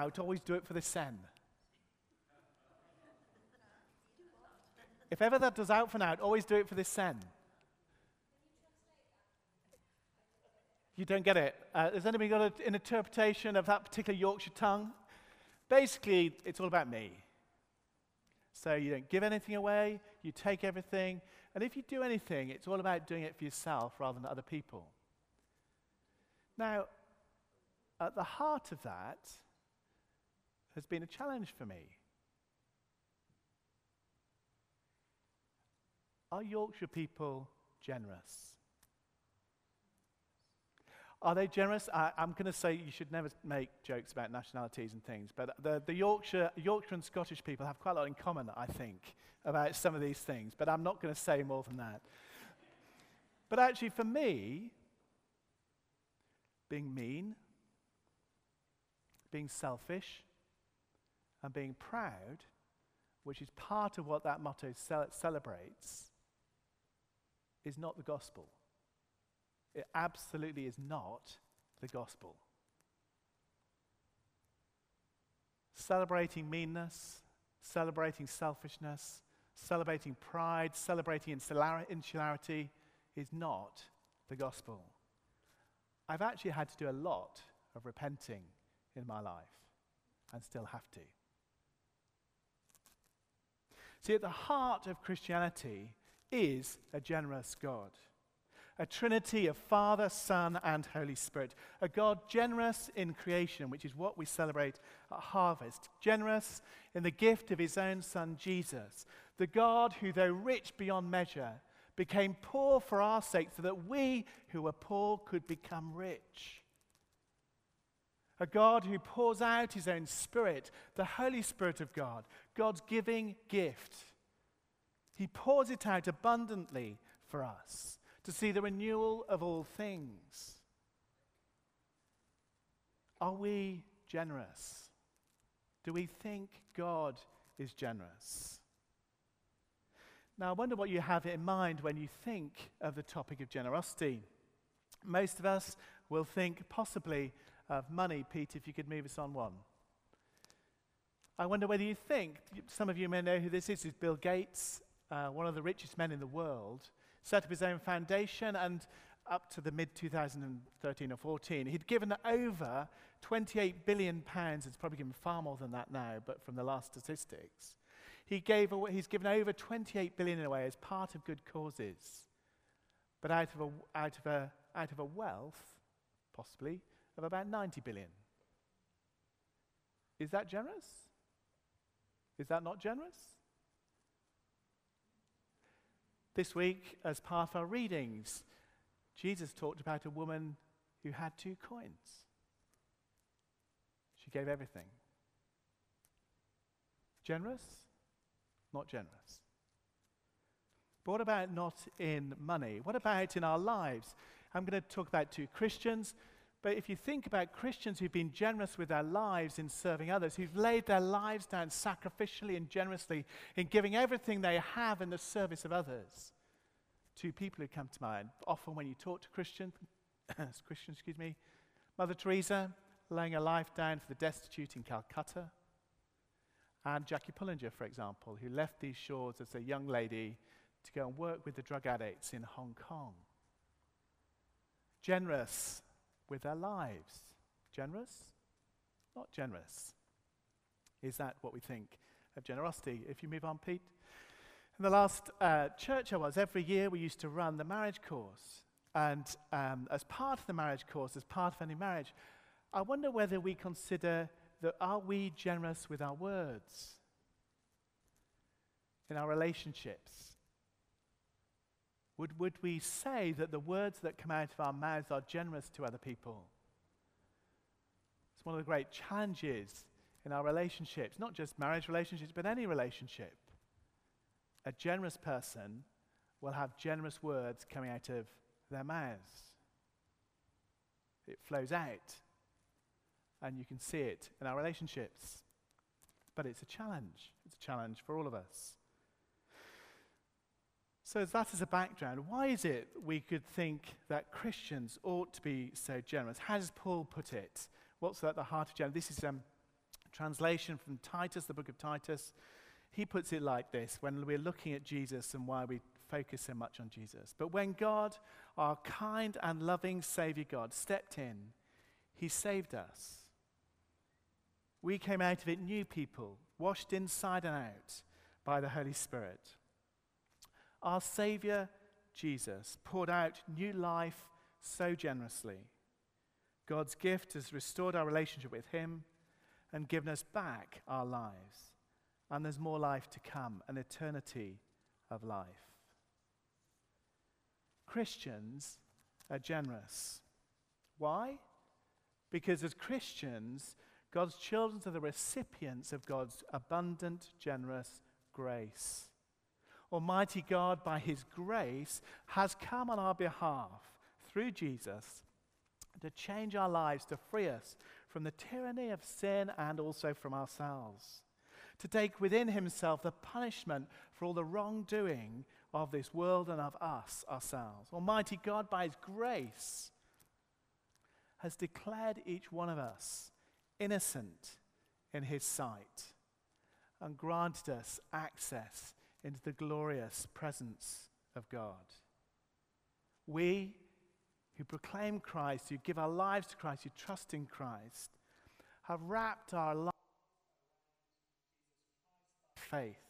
out, always do it for the sen. if ever that does out for now, always do it for the sen. You don't get it. Uh, has anybody got a, an interpretation of that particular Yorkshire tongue? Basically, it's all about me. So you don't give anything away, you take everything, and if you do anything, it's all about doing it for yourself rather than other people. Now, at the heart of that has been a challenge for me. Are Yorkshire people generous? Are they generous? I, am going to say you should never make jokes about nationalities and things, but the, the Yorkshire, Yorkshire and Scottish people have quite a lot in common, I think, about some of these things, but I'm not going to say more than that. But actually, for me, being mean, being selfish, and being proud, which is part of what that motto celebrates, is not the gospel. It absolutely is not the gospel. Celebrating meanness, celebrating selfishness, celebrating pride, celebrating insularity is not the gospel. I've actually had to do a lot of repenting in my life and still have to. See, at the heart of Christianity is a generous God a trinity of Father, Son, and Holy Spirit. A God generous in creation, which is what we celebrate at harvest. Generous in the gift of his own Son, Jesus. The God who, though rich beyond measure, became poor for our sake so that we who were poor could become rich. A God who pours out his own Spirit, the Holy Spirit of God, God's giving gift. He pours it out abundantly for us to see the renewal of all things. Are we generous? Do we think God is generous? Now, I wonder what you have in mind when you think of the topic of generosity. Most of us will think possibly of money. Pete, if you could move us on one. I wonder whether you think, some of you may know who this is, is Bill Gates, uh, one of the richest men in the world set up his own foundation, and up to the mid 2013 or 14, he'd given over 28 billion pounds. It's probably given far more than that now, but from the last statistics. He gave away, he's given over 28 billion away as part of good causes, but out of a, out of a, out of a wealth, possibly, of about 90 billion. Is that generous? Is that not generous? This week, as part of our readings, Jesus talked about a woman who had two coins. She gave everything. Generous? Not generous. But what about not in money? What about in our lives? I'm going to talk about two Christians but if you think about Christians who've been generous with their lives in serving others, who've laid their lives down sacrificially and generously in giving everything they have in the service of others, two people who come to mind. Often when you talk to Christians, Christians, excuse me, Mother Teresa laying her life down for the destitute in Calcutta, and Jackie Pullinger, for example, who left these shores as a young lady to go and work with the drug addicts in Hong Kong. Generous with their lives. Generous? Not generous. Is that what we think of generosity? If you move on, Pete. In the last uh, church I was, every year we used to run the marriage course. And um, as part of the marriage course, as part of any marriage, I wonder whether we consider that are we generous with our words? In our relationships? Would, would we say that the words that come out of our mouths are generous to other people? It's one of the great challenges in our relationships, not just marriage relationships, but any relationship. A generous person will have generous words coming out of their mouths. It flows out, and you can see it in our relationships. But it's a challenge. It's a challenge for all of us. So, as that is a background, why is it we could think that Christians ought to be so generous? How does Paul put it? What's at the heart of generosity? This is um, translation from Titus, the book of Titus, he puts it like this when we're looking at Jesus and why we focus so much on Jesus. But when God, our kind and loving Savior God, stepped in, he saved us. We came out of it new people, washed inside and out by the Holy Spirit. Our Savior, Jesus, poured out new life so generously. God's gift has restored our relationship with Him and given us back our lives. And there's more life to come, an eternity of life. Christians are generous. Why? Because as Christians, God's children are the recipients of God's abundant, generous grace. Almighty God, by His grace, has come on our behalf through Jesus to change our lives, to free us from the tyranny of sin and also from ourselves, to take within Himself the punishment for all the wrongdoing of this world and of us ourselves. Almighty God, by His grace, has declared each one of us innocent in his sight and granted us access into the glorious presence of God. We who proclaim Christ, who give our lives to Christ, who trust in Christ, have wrapped our lives faith.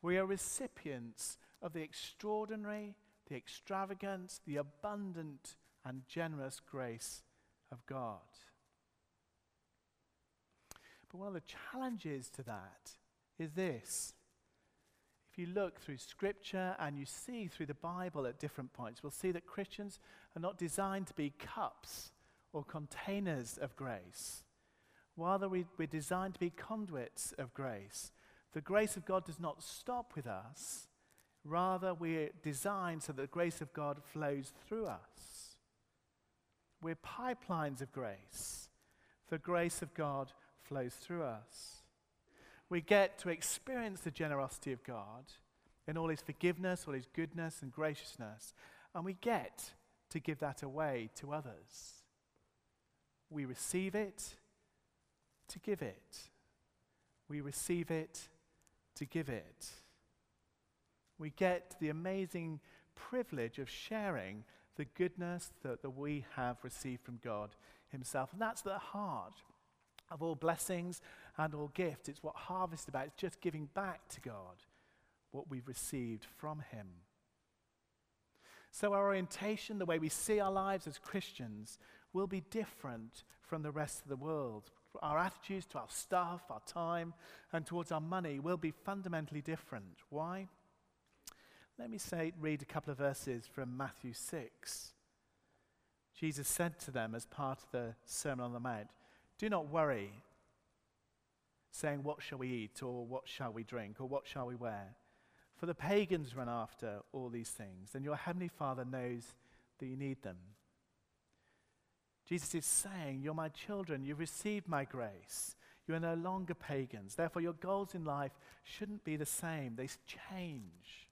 We are recipients of the extraordinary, the extravagant, the abundant, and generous grace of God. But one of the challenges to that is this. You look through Scripture and you see through the Bible at different points, we'll see that Christians are not designed to be cups or containers of grace. Rather, we, we're designed to be conduits of grace. The grace of God does not stop with us. Rather, we're designed so that the grace of God flows through us. We're pipelines of grace. The grace of God flows through us. We get to experience the generosity of God in all his forgiveness, all his goodness and graciousness, and we get to give that away to others. We receive it to give it. We receive it to give it. We get the amazing privilege of sharing the goodness that, that we have received from God Himself. And that's the heart of all blessings and all gifts. It's what harvest is about. It's just giving back to God what we've received from Him. So, our orientation, the way we see our lives as Christians, will be different from the rest of the world. Our attitudes to our stuff, our time, and towards our money will be fundamentally different. Why? Let me say, read a couple of verses from Matthew 6. Jesus said to them as part of the Sermon on the Mount, do not worry, saying, What shall we eat, or what shall we drink, or what shall we wear? For the pagans run after all these things, and your heavenly Father knows that you need them. Jesus is saying, You're my children, you've received my grace. You are no longer pagans. Therefore, your goals in life shouldn't be the same, they change.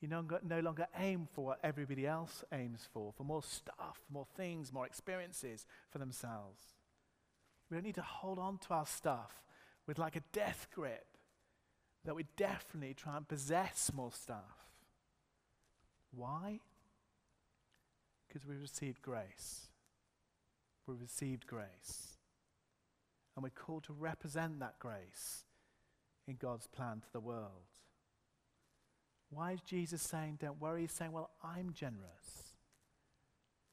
You no, no longer aim for what everybody else aims for, for more stuff, more things, more experiences for themselves. We don't need to hold on to our stuff with like a death grip that we definitely try and possess more stuff. Why? Because we received grace. We received grace. And we're called to represent that grace in God's plan to the world. Why is Jesus saying, don't worry? He's saying, well, I'm generous.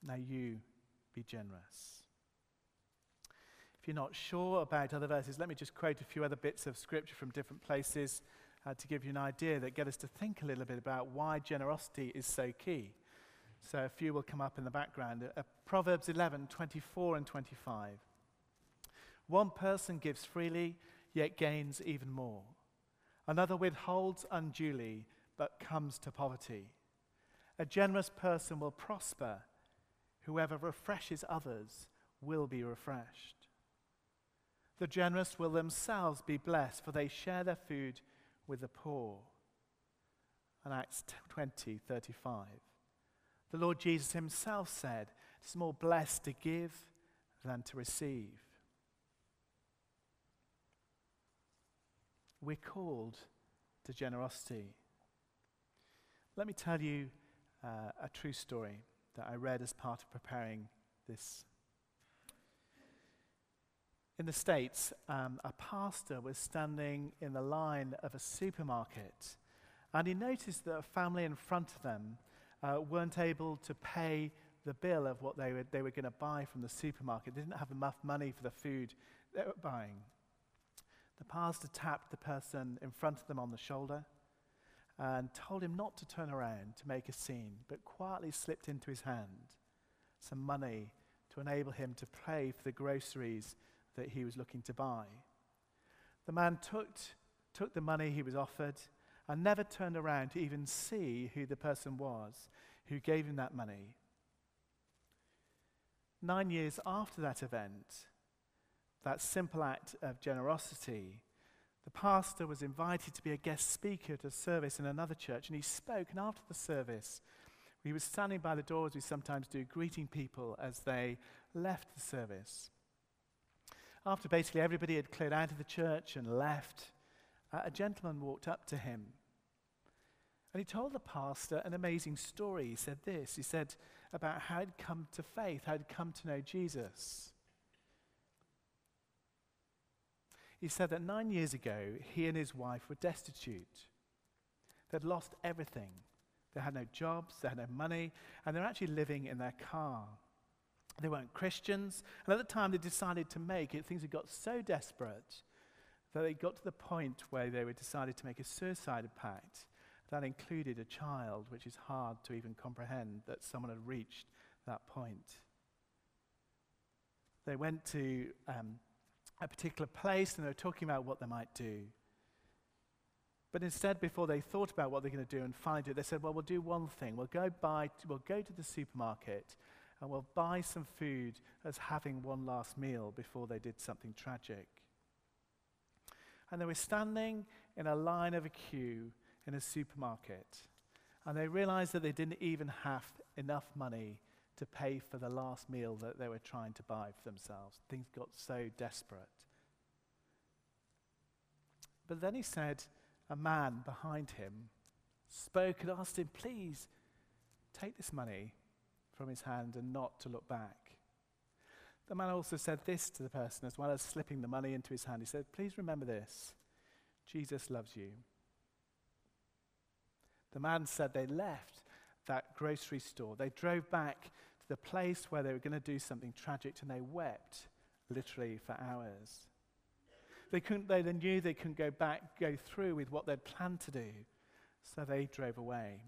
Now you be generous. If you're not sure about other verses, let me just quote a few other bits of scripture from different places uh, to give you an idea that get us to think a little bit about why generosity is so key. So a few will come up in the background. Uh, Proverbs 11, 24 and 25. One person gives freely, yet gains even more. Another withholds unduly, but comes to poverty. A generous person will prosper. Whoever refreshes others will be refreshed. The generous will themselves be blessed, for they share their food with the poor. And Acts 20 35. The Lord Jesus himself said, It's more blessed to give than to receive. we're called to generosity. Let me tell you uh, a true story that I read as part of preparing this. In the States, um, a pastor was standing in the line of a supermarket and he noticed that a family in front of them uh, weren't able to pay the bill of what they were, they were going to buy from the supermarket. They didn't have enough money for the food they were buying. The pastor tapped the person in front of them on the shoulder and told him not to turn around to make a scene, but quietly slipped into his hand some money to enable him to pay for the groceries that he was looking to buy. The man took, took the money he was offered and never turned around to even see who the person was who gave him that money. Nine years after that event, that simple act of generosity, the pastor was invited to be a guest speaker at a service in another church, and he spoke. And after the service, he was standing by the door, as we sometimes do, greeting people as they left the service. After basically everybody had cleared out of the church and left, uh, a gentleman walked up to him. And he told the pastor an amazing story. He said this He said about how he'd come to faith, how he'd come to know Jesus. He said that nine years ago, he and his wife were destitute. They'd lost everything. They had no jobs, they had no money, and they're actually living in their car. They weren't Christians, and at the time they decided to make it, things had got so desperate that they got to the point where they were decided to make a suicide pact that included a child, which is hard to even comprehend that someone had reached that point. They went to um, a particular place and they were talking about what they might do. But instead, before they thought about what they're going to do and do it, they said, Well, we'll do one thing. We'll go, buy, we'll go to the supermarket and we'll buy some food as having one last meal before they did something tragic. And they were standing in a line of a queue in a supermarket. And they realized that they didn't even have enough money to pay for the last meal that they were trying to buy for themselves. Things got so desperate. But then he said, a man behind him spoke and asked him, Please take this money from his hand and not to look back. The man also said this to the person as well as slipping the money into his hand. He said, Please remember this Jesus loves you. The man said they left that grocery store. They drove back to the place where they were going to do something tragic and they wept literally for hours. They, couldn't, they knew they couldn't go back, go through with what they'd planned to do, so they drove away.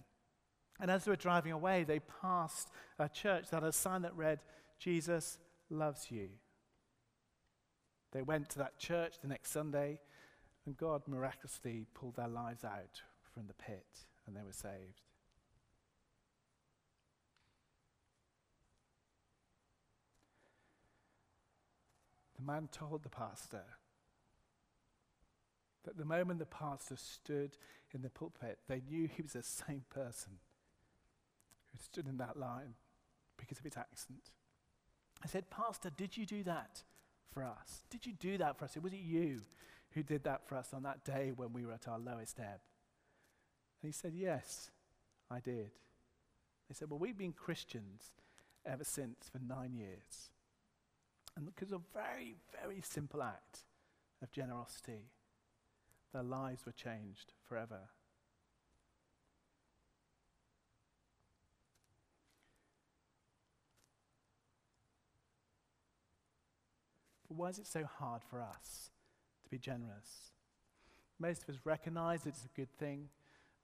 And as they were driving away, they passed a church that had a sign that read, Jesus loves you. They went to that church the next Sunday, and God miraculously pulled their lives out from the pit and they were saved. The man told the pastor that the moment the pastor stood in the pulpit, they knew he was the same person who stood in that line because of his accent. I said, Pastor, did you do that for us? Did you do that for us? Was it you who did that for us on that day when we were at our lowest ebb? And he said, Yes, I did. They said, Well, we've been Christians ever since for nine years. And because of a very, very simple act of generosity, their lives were changed forever. Why is it so hard for us to be generous? Most of us recognize it's a good thing.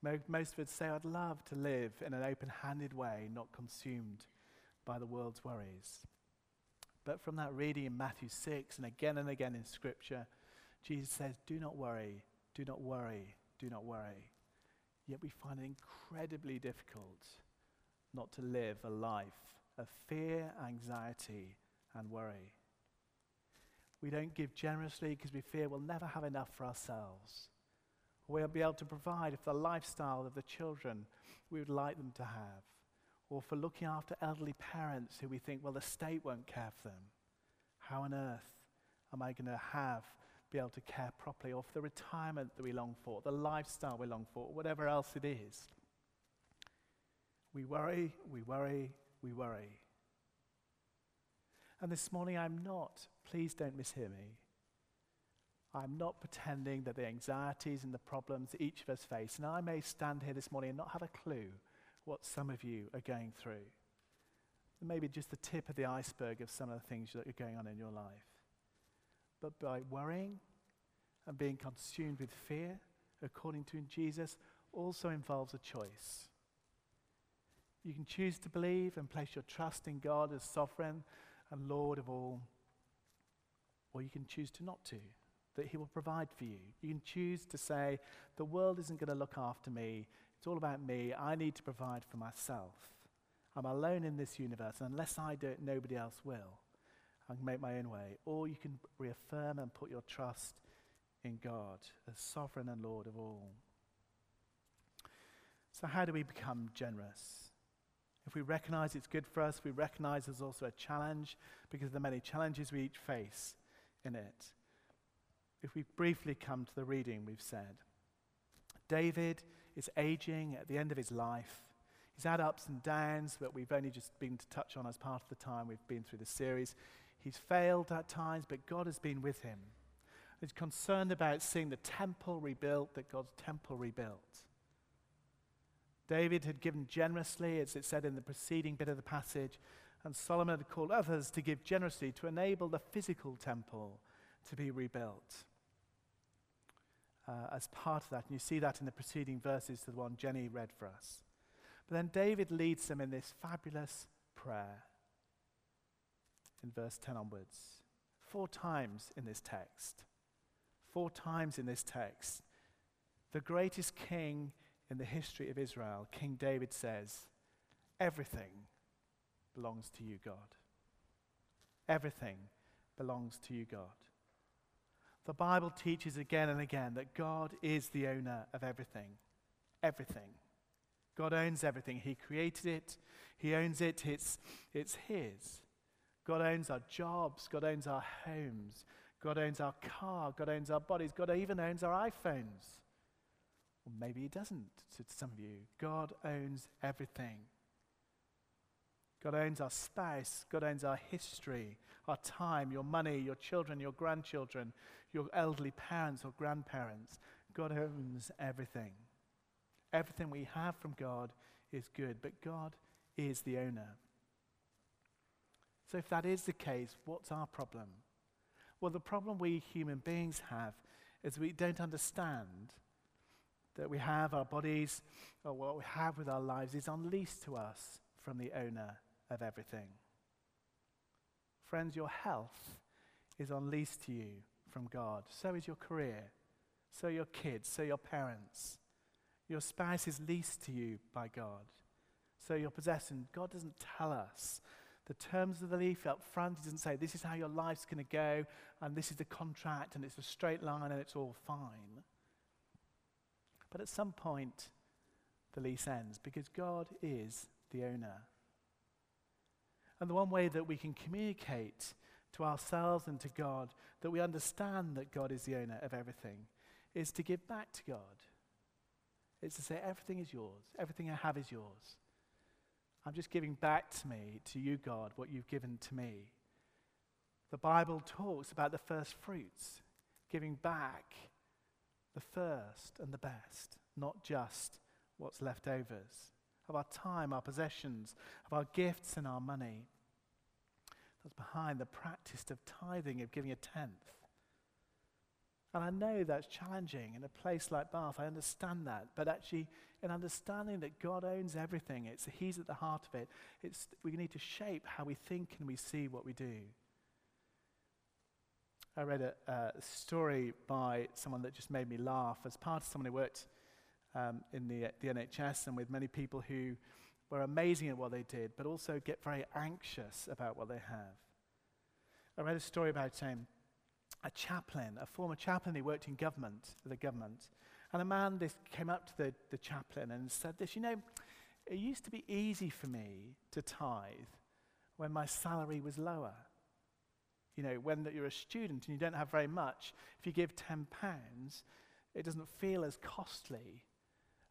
Most of us say, I'd love to live in an open handed way, not consumed by the world's worries. But from that reading in Matthew 6 and again and again in Scripture, Jesus says, Do not worry, do not worry, do not worry. Yet we find it incredibly difficult not to live a life of fear, anxiety, and worry. We don't give generously because we fear we'll never have enough for ourselves we'll be able to provide for the lifestyle of the children we would like them to have, or for looking after elderly parents who we think, well, the state won't care for them. How on earth am I going to have be able to care properly, or for the retirement that we long for, the lifestyle we long for, whatever else it is. We worry, we worry, we worry. And this morning, I'm not, please don't mishear me. I'm not pretending that the anxieties and the problems that each of us face, and I may stand here this morning and not have a clue what some of you are going through. Maybe just the tip of the iceberg of some of the things that are going on in your life. But by worrying and being consumed with fear, according to Jesus, also involves a choice. You can choose to believe and place your trust in God as sovereign and Lord of all, or you can choose to not to, that He will provide for you. You can choose to say, The world isn't going to look after me, it's all about me. I need to provide for myself. I'm alone in this universe, and unless I do it, nobody else will. I can make my own way. Or you can reaffirm and put your trust in God as sovereign and Lord of all. So, how do we become generous? If we recognize it's good for us, we recognize there's also a challenge because of the many challenges we each face in it. If we briefly come to the reading we've said, David is aging at the end of his life. He's had ups and downs, but we've only just been to touch on as part of the time we've been through the series. He's failed at times, but God has been with him. He's concerned about seeing the temple rebuilt, that God's temple rebuilt. David had given generously, as it said in the preceding bit of the passage, and Solomon had called others to give generously to enable the physical temple to be rebuilt. Uh, as part of that, and you see that in the preceding verses to the one Jenny read for us. But then David leads them in this fabulous prayer in verse 10 onwards. Four times in this text, four times in this text, the greatest king in the history of Israel, King David says, Everything belongs to you, God. Everything belongs to you, God. The Bible teaches again and again that God is the owner of everything. Everything. God owns everything. He created it, He owns it, it's, it's His. God owns our jobs, God owns our homes, God owns our car, God owns our bodies, God even owns our iPhones. Or maybe He doesn't, to some of you. God owns everything. God owns our spouse, God owns our history, our time, your money, your children, your grandchildren, your elderly parents or grandparents. God owns everything. Everything we have from God is good, but God is the owner. So, if that is the case, what's our problem? Well, the problem we human beings have is we don't understand that we have our bodies, or what we have with our lives, is unleashed to us from the owner of everything. Friends, your health is unleashed to you from God. So is your career. So your kids. So your parents. Your spouse is leased to you by God. So your possession. God doesn't tell us the terms of the leaf up front. He doesn't say, this is how your life's going to go, and this is the contract, and it's a straight line, and it's all fine. But at some point, the lease ends because God is the owner. And the one way that we can communicate to ourselves and to God that we understand that God is the owner of everything is to give back to God. It's to say, everything is yours, everything I have is yours. I'm just giving back to me, to you, God, what you've given to me. The Bible talks about the first fruits, giving back the first and the best, not just what's left overs, of our time, our possessions, of our gifts and our money. That's behind the practice of tithing, of giving a tenth. And I know that's challenging in a place like Bath. I understand that. But actually, in understanding that God owns everything, it's, He's at the heart of it, it's, we need to shape how we think and we see what we do. I read a, a story by someone that just made me laugh as part of someone who worked um, in the, the NHS and with many people who were amazing at what they did, but also get very anxious about what they have. I read a story about um, a chaplain, a former chaplain who worked in government, the government, and a man this came up to the, the chaplain and said this, you know, it used to be easy for me to tithe when my salary was lower. You know, when you're a student and you don't have very much, if you give £10, it doesn't feel as costly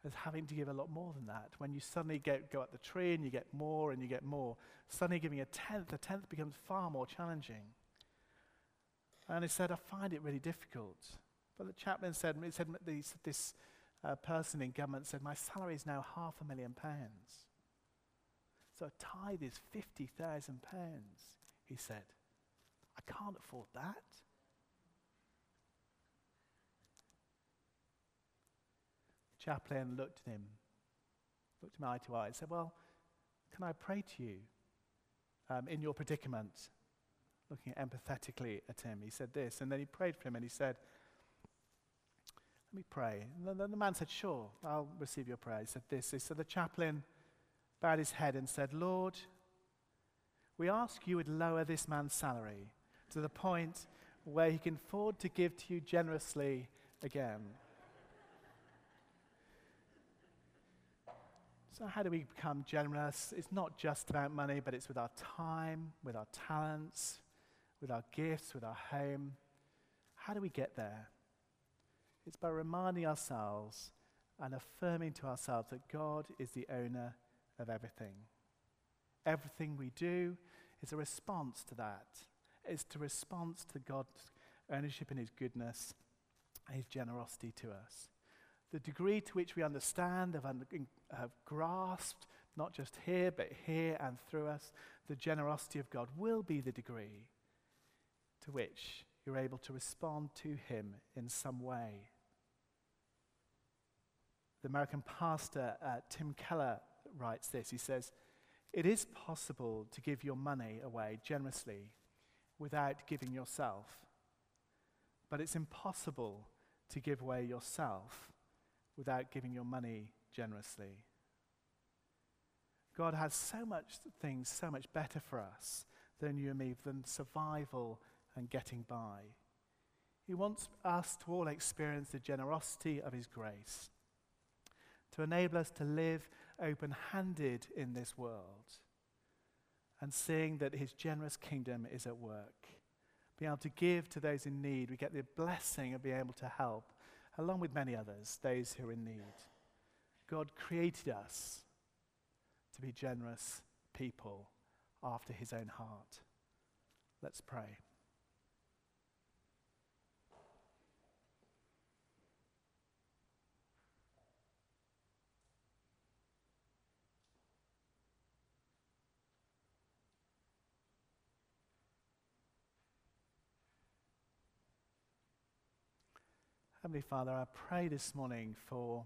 as having to give a lot more than that. When you suddenly get, go up the tree and you get more and you get more, suddenly giving a tenth, a tenth becomes far more challenging. And he said, I find it really difficult. But the chaplain said, he said this, uh, person in government said, My salary is now half a million pounds. So a tithe is £50,000, he said. I can't afford that. Chaplain looked at him, looked him eye to eye, and said, Well, can I pray to you um, in your predicament? Looking empathetically at him, he said this, and then he prayed for him and he said, Let me pray. And then the man said, Sure, I'll receive your prayer. He said this. So the chaplain bowed his head and said, Lord, we ask you would lower this man's salary to the point where he can afford to give to you generously again. So, how do we become generous? It's not just about money, but it's with our time, with our talents, with our gifts, with our home. How do we get there? It's by reminding ourselves and affirming to ourselves that God is the owner of everything. Everything we do is a response to that. It's a response to God's ownership and His goodness and His generosity to us. The degree to which we understand, have, have grasped, not just here, but here and through us, the generosity of God will be the degree to which you're able to respond to Him in some way. The American pastor uh, Tim Keller writes this. He says, It is possible to give your money away generously without giving yourself, but it's impossible to give away yourself without giving your money generously. God has so much things so much better for us than you and me, than survival and getting by. He wants us to all experience the generosity of His grace, to enable us to live open handed in this world and seeing that his generous kingdom is at work. Being able to give to those in need, we get the blessing of being able to help, along with many others, those who are in need. God created us to be generous people after his own heart. Let's pray. Heavenly Father, I pray this morning for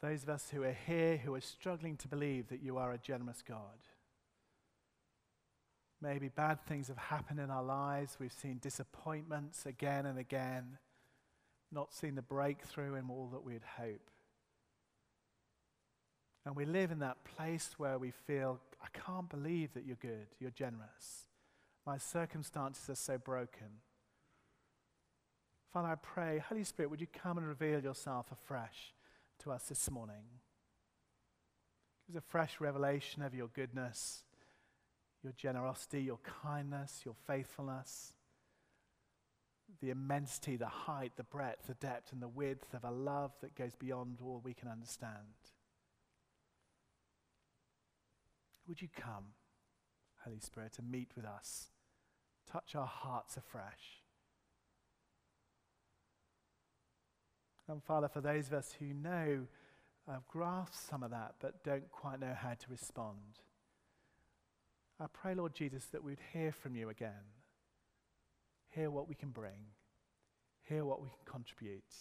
those of us who are here who are struggling to believe that you are a generous God. Maybe bad things have happened in our lives. We've seen disappointments again and again, not seen the breakthrough in all that we'd hope. And we live in that place where we feel, I can't believe that you're good, you're generous. My circumstances are so broken. Father, I pray, Holy Spirit, would you come and reveal yourself afresh to us this morning? Give us a fresh revelation of your goodness, your generosity, your kindness, your faithfulness, the immensity, the height, the breadth, the depth, and the width of a love that goes beyond all we can understand. Would you come, Holy Spirit, and meet with us? Touch our hearts afresh. And Father, for those of us who know, uh, grasp some of that, but don't quite know how to respond, I pray, Lord Jesus, that we'd hear from you again. Hear what we can bring, hear what we can contribute.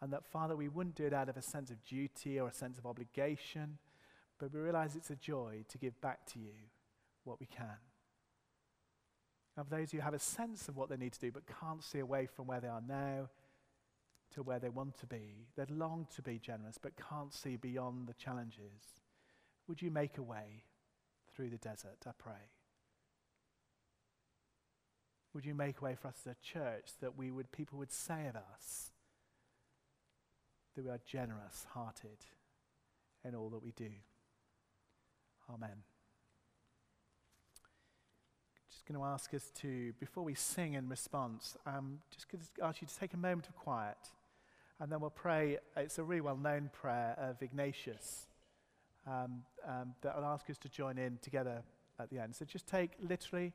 And that, Father, we wouldn't do it out of a sense of duty or a sense of obligation, but we realize it's a joy to give back to you what we can. Of those who have a sense of what they need to do but can't see away from where they are now, to where they want to be. They'd long to be generous but can't see beyond the challenges. Would you make a way through the desert, I pray? Would you make a way for us as a church that we would, people would say of us that we are generous hearted in all that we do? Amen. just going to ask us to, before we sing in response, um, just going to ask you to take a moment of quiet. And then we'll pray. It's a really well known prayer of Ignatius um, um, that I'll ask us to join in together at the end. So just take literally